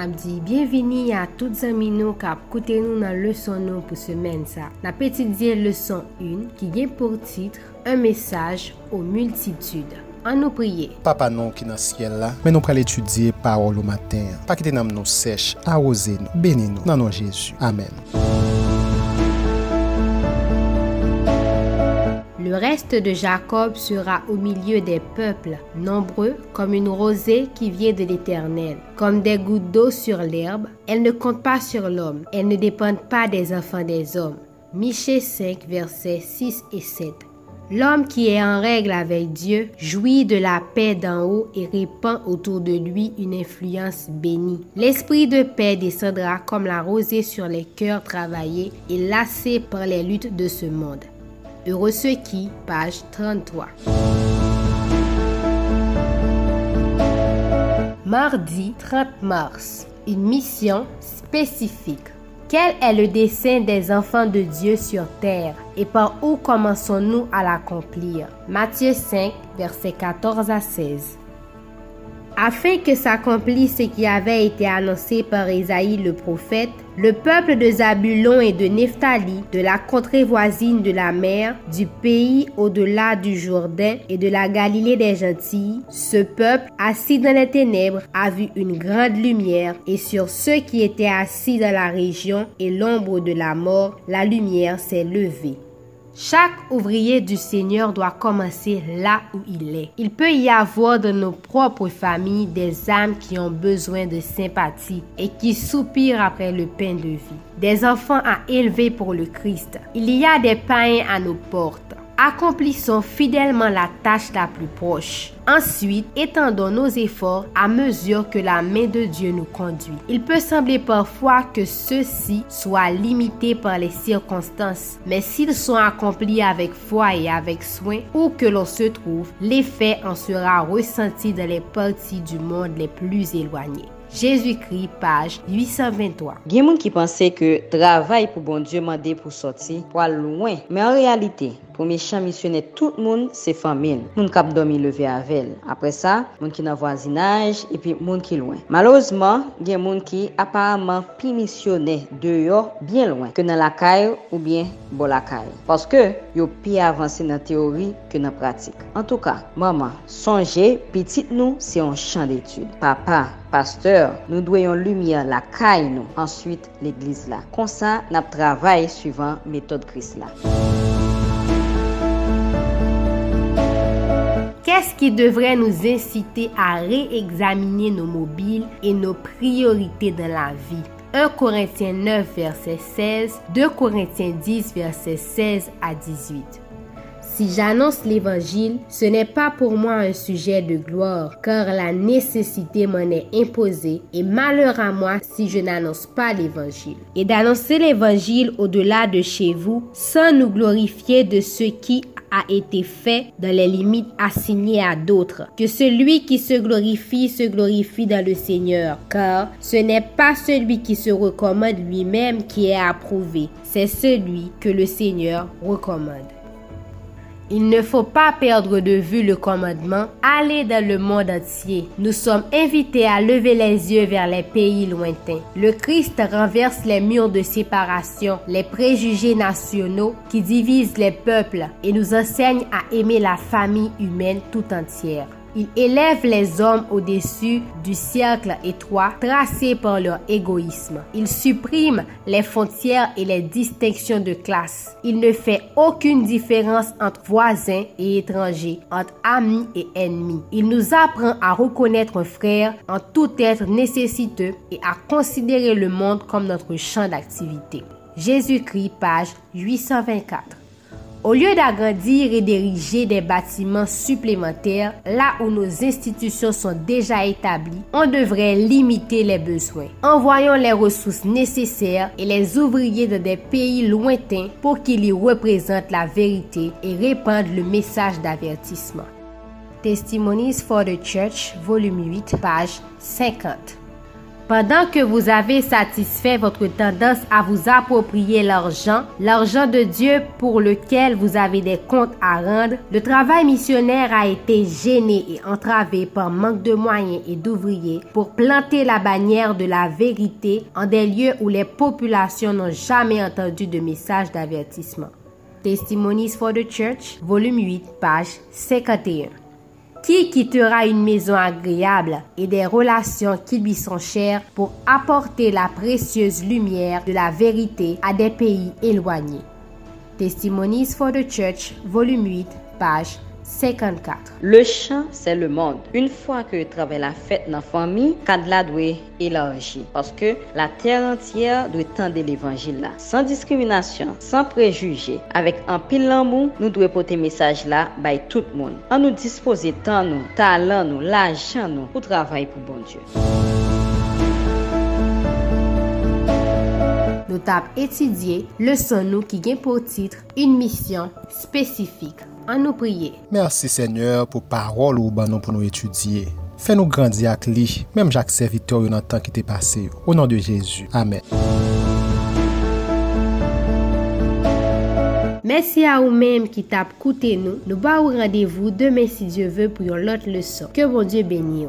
Nap di, bienveni a tout zami nou kap koute nou nan leson nou pou semen sa. Nap etidye leson 1 ki gen pou titre Un mesaj ou multitude. An nou priye. Papa nou ki nan siel la, men nou pral etudye parol ou maten. Pa ki te nam nou sech, a oze nou, bene nou, nan nou Jezu. Amen. Reste de Jacob sera au milieu des peuples, nombreux comme une rosée qui vient de l'Éternel, comme des gouttes d'eau sur l'herbe. Elles ne comptent pas sur l'homme, elles ne dépendent pas des enfants des hommes. Michée 5, versets 6 et 7. L'homme qui est en règle avec Dieu jouit de la paix d'en haut et répand autour de lui une influence bénie. L'esprit de paix descendra comme la rosée sur les cœurs travaillés et lassés par les luttes de ce monde. Heureux qui, page 33. Mardi 30 mars, une mission spécifique. Quel est le dessein des enfants de Dieu sur terre et par où commençons-nous à l'accomplir? Matthieu 5, versets 14 à 16. Afin que s'accomplisse ce qui avait été annoncé par Isaïe le prophète, le peuple de Zabulon et de Nephtali, de la contrée voisine de la mer, du pays au-delà du Jourdain et de la Galilée des Gentilles, ce peuple, assis dans les ténèbres, a vu une grande lumière, et sur ceux qui étaient assis dans la région et l'ombre de la mort, la lumière s'est levée. Chaque ouvrier du Seigneur doit commencer là où il est. Il peut y avoir dans nos propres familles des âmes qui ont besoin de sympathie et qui soupirent après le pain de vie. Des enfants à élever pour le Christ. Il y a des païens à nos portes. Accomplissons fidèlement la tâche la plus proche. Ensuite, étendons nos efforts à mesure que la main de Dieu nous conduit. Il peut sembler parfois que ceux-ci soient limités par les circonstances, mais s'ils sont accomplis avec foi et avec soin, où que l'on se trouve, l'effet en sera ressenti dans les parties du monde les plus éloignées. Jésus-Christ, page 823. Gen moun ki panse ke travay pou bon Diyo mande pou soti, pou al louen. Men an realite, pou mechan misyonè tout moun se famin. Moun kap domi leve avel. Apre sa, moun ki nan voisinaj, epi moun ki louen. Malouzman, gen moun ki aparamman pi misyonè deyo bien louen ke nan lakay ou bien bolakay. Paske yo pi avanse nan teori ke nan pratik. En tou ka, maman, sonje, pitit nou se yon chan detude. Papa, pasteur, nou dweyon lumiye la kay nou, answit l'eglise la. Konsa, nap travay suivant metode kris la. Qu'est-ce qui devrait nous inciter à réexaminer nos mobiles et nos priorités dans la vie? 1 Corinthiens 9, verset 16, 2 Corinthiens 10, verset 16 à 18. Si j'annonce l'évangile, ce n'est pas pour moi un sujet de gloire, car la nécessité m'en est imposée, et malheur à moi si je n'annonce pas l'évangile. Et d'annoncer l'évangile au-delà de chez vous, sans nous glorifier de ce qui a été fait dans les limites assignées à d'autres. Que celui qui se glorifie se glorifie dans le Seigneur, car ce n'est pas celui qui se recommande lui-même qui est approuvé, c'est celui que le Seigneur recommande. Il ne faut pas perdre de vue le commandement, aller dans le monde entier. Nous sommes invités à lever les yeux vers les pays lointains. Le Christ renverse les murs de séparation, les préjugés nationaux qui divisent les peuples et nous enseigne à aimer la famille humaine tout entière. Il élève les hommes au-dessus du cercle étroit tracé par leur égoïsme. Il supprime les frontières et les distinctions de classe. Il ne fait aucune différence entre voisins et étrangers, entre amis et ennemis. Il nous apprend à reconnaître un frère en tout être nécessiteux et à considérer le monde comme notre champ d'activité. Jésus-Christ, page 824. Au lieu d'agrandir et d'ériger des bâtiments supplémentaires là où nos institutions sont déjà établies, on devrait limiter les besoins. Envoyons les ressources nécessaires et les ouvriers dans des pays lointains pour qu'ils y représentent la vérité et répandent le message d'avertissement. Testimonies for the Church, volume 8, page 50. Pendant que vous avez satisfait votre tendance à vous approprier l'argent, l'argent de Dieu pour lequel vous avez des comptes à rendre, le travail missionnaire a été gêné et entravé par manque de moyens et d'ouvriers pour planter la bannière de la vérité en des lieux où les populations n'ont jamais entendu de message d'avertissement. Testimonies for the Church, volume 8, page 51. Qui quittera une maison agréable et des relations qui lui sont chères pour apporter la précieuse lumière de la vérité à des pays éloignés? Testimonies for the Church, volume 8, page 54. Le chan, se le mond. Un fwa ke trabe la fet nan fami, kad la dwe elanji. Paske la ter antyer dwe tende l'evanjil la. San diskriminasyon, san prejuje, avek an pil lan moun, nou dwe pote mesaj la bay tout moun. An nou dispose tan nou, talan nou, la jan nou, pou travay pou bon Diyo. Nou tap etidye le son nou ki gen pou titre un misyon spesifik. En nous prier. Merci Seigneur pour parole ou ban nous pour nous étudier. Fais-nous grandir avec lui, même Jacques serviteur dans le temps qui t'est passé. Au nom de Jésus. Amen. Merci à vous-même qui tape écouté nous. Nous au rendez-vous demain si Dieu veut pour une autre leçon. Que bon Dieu bénisse.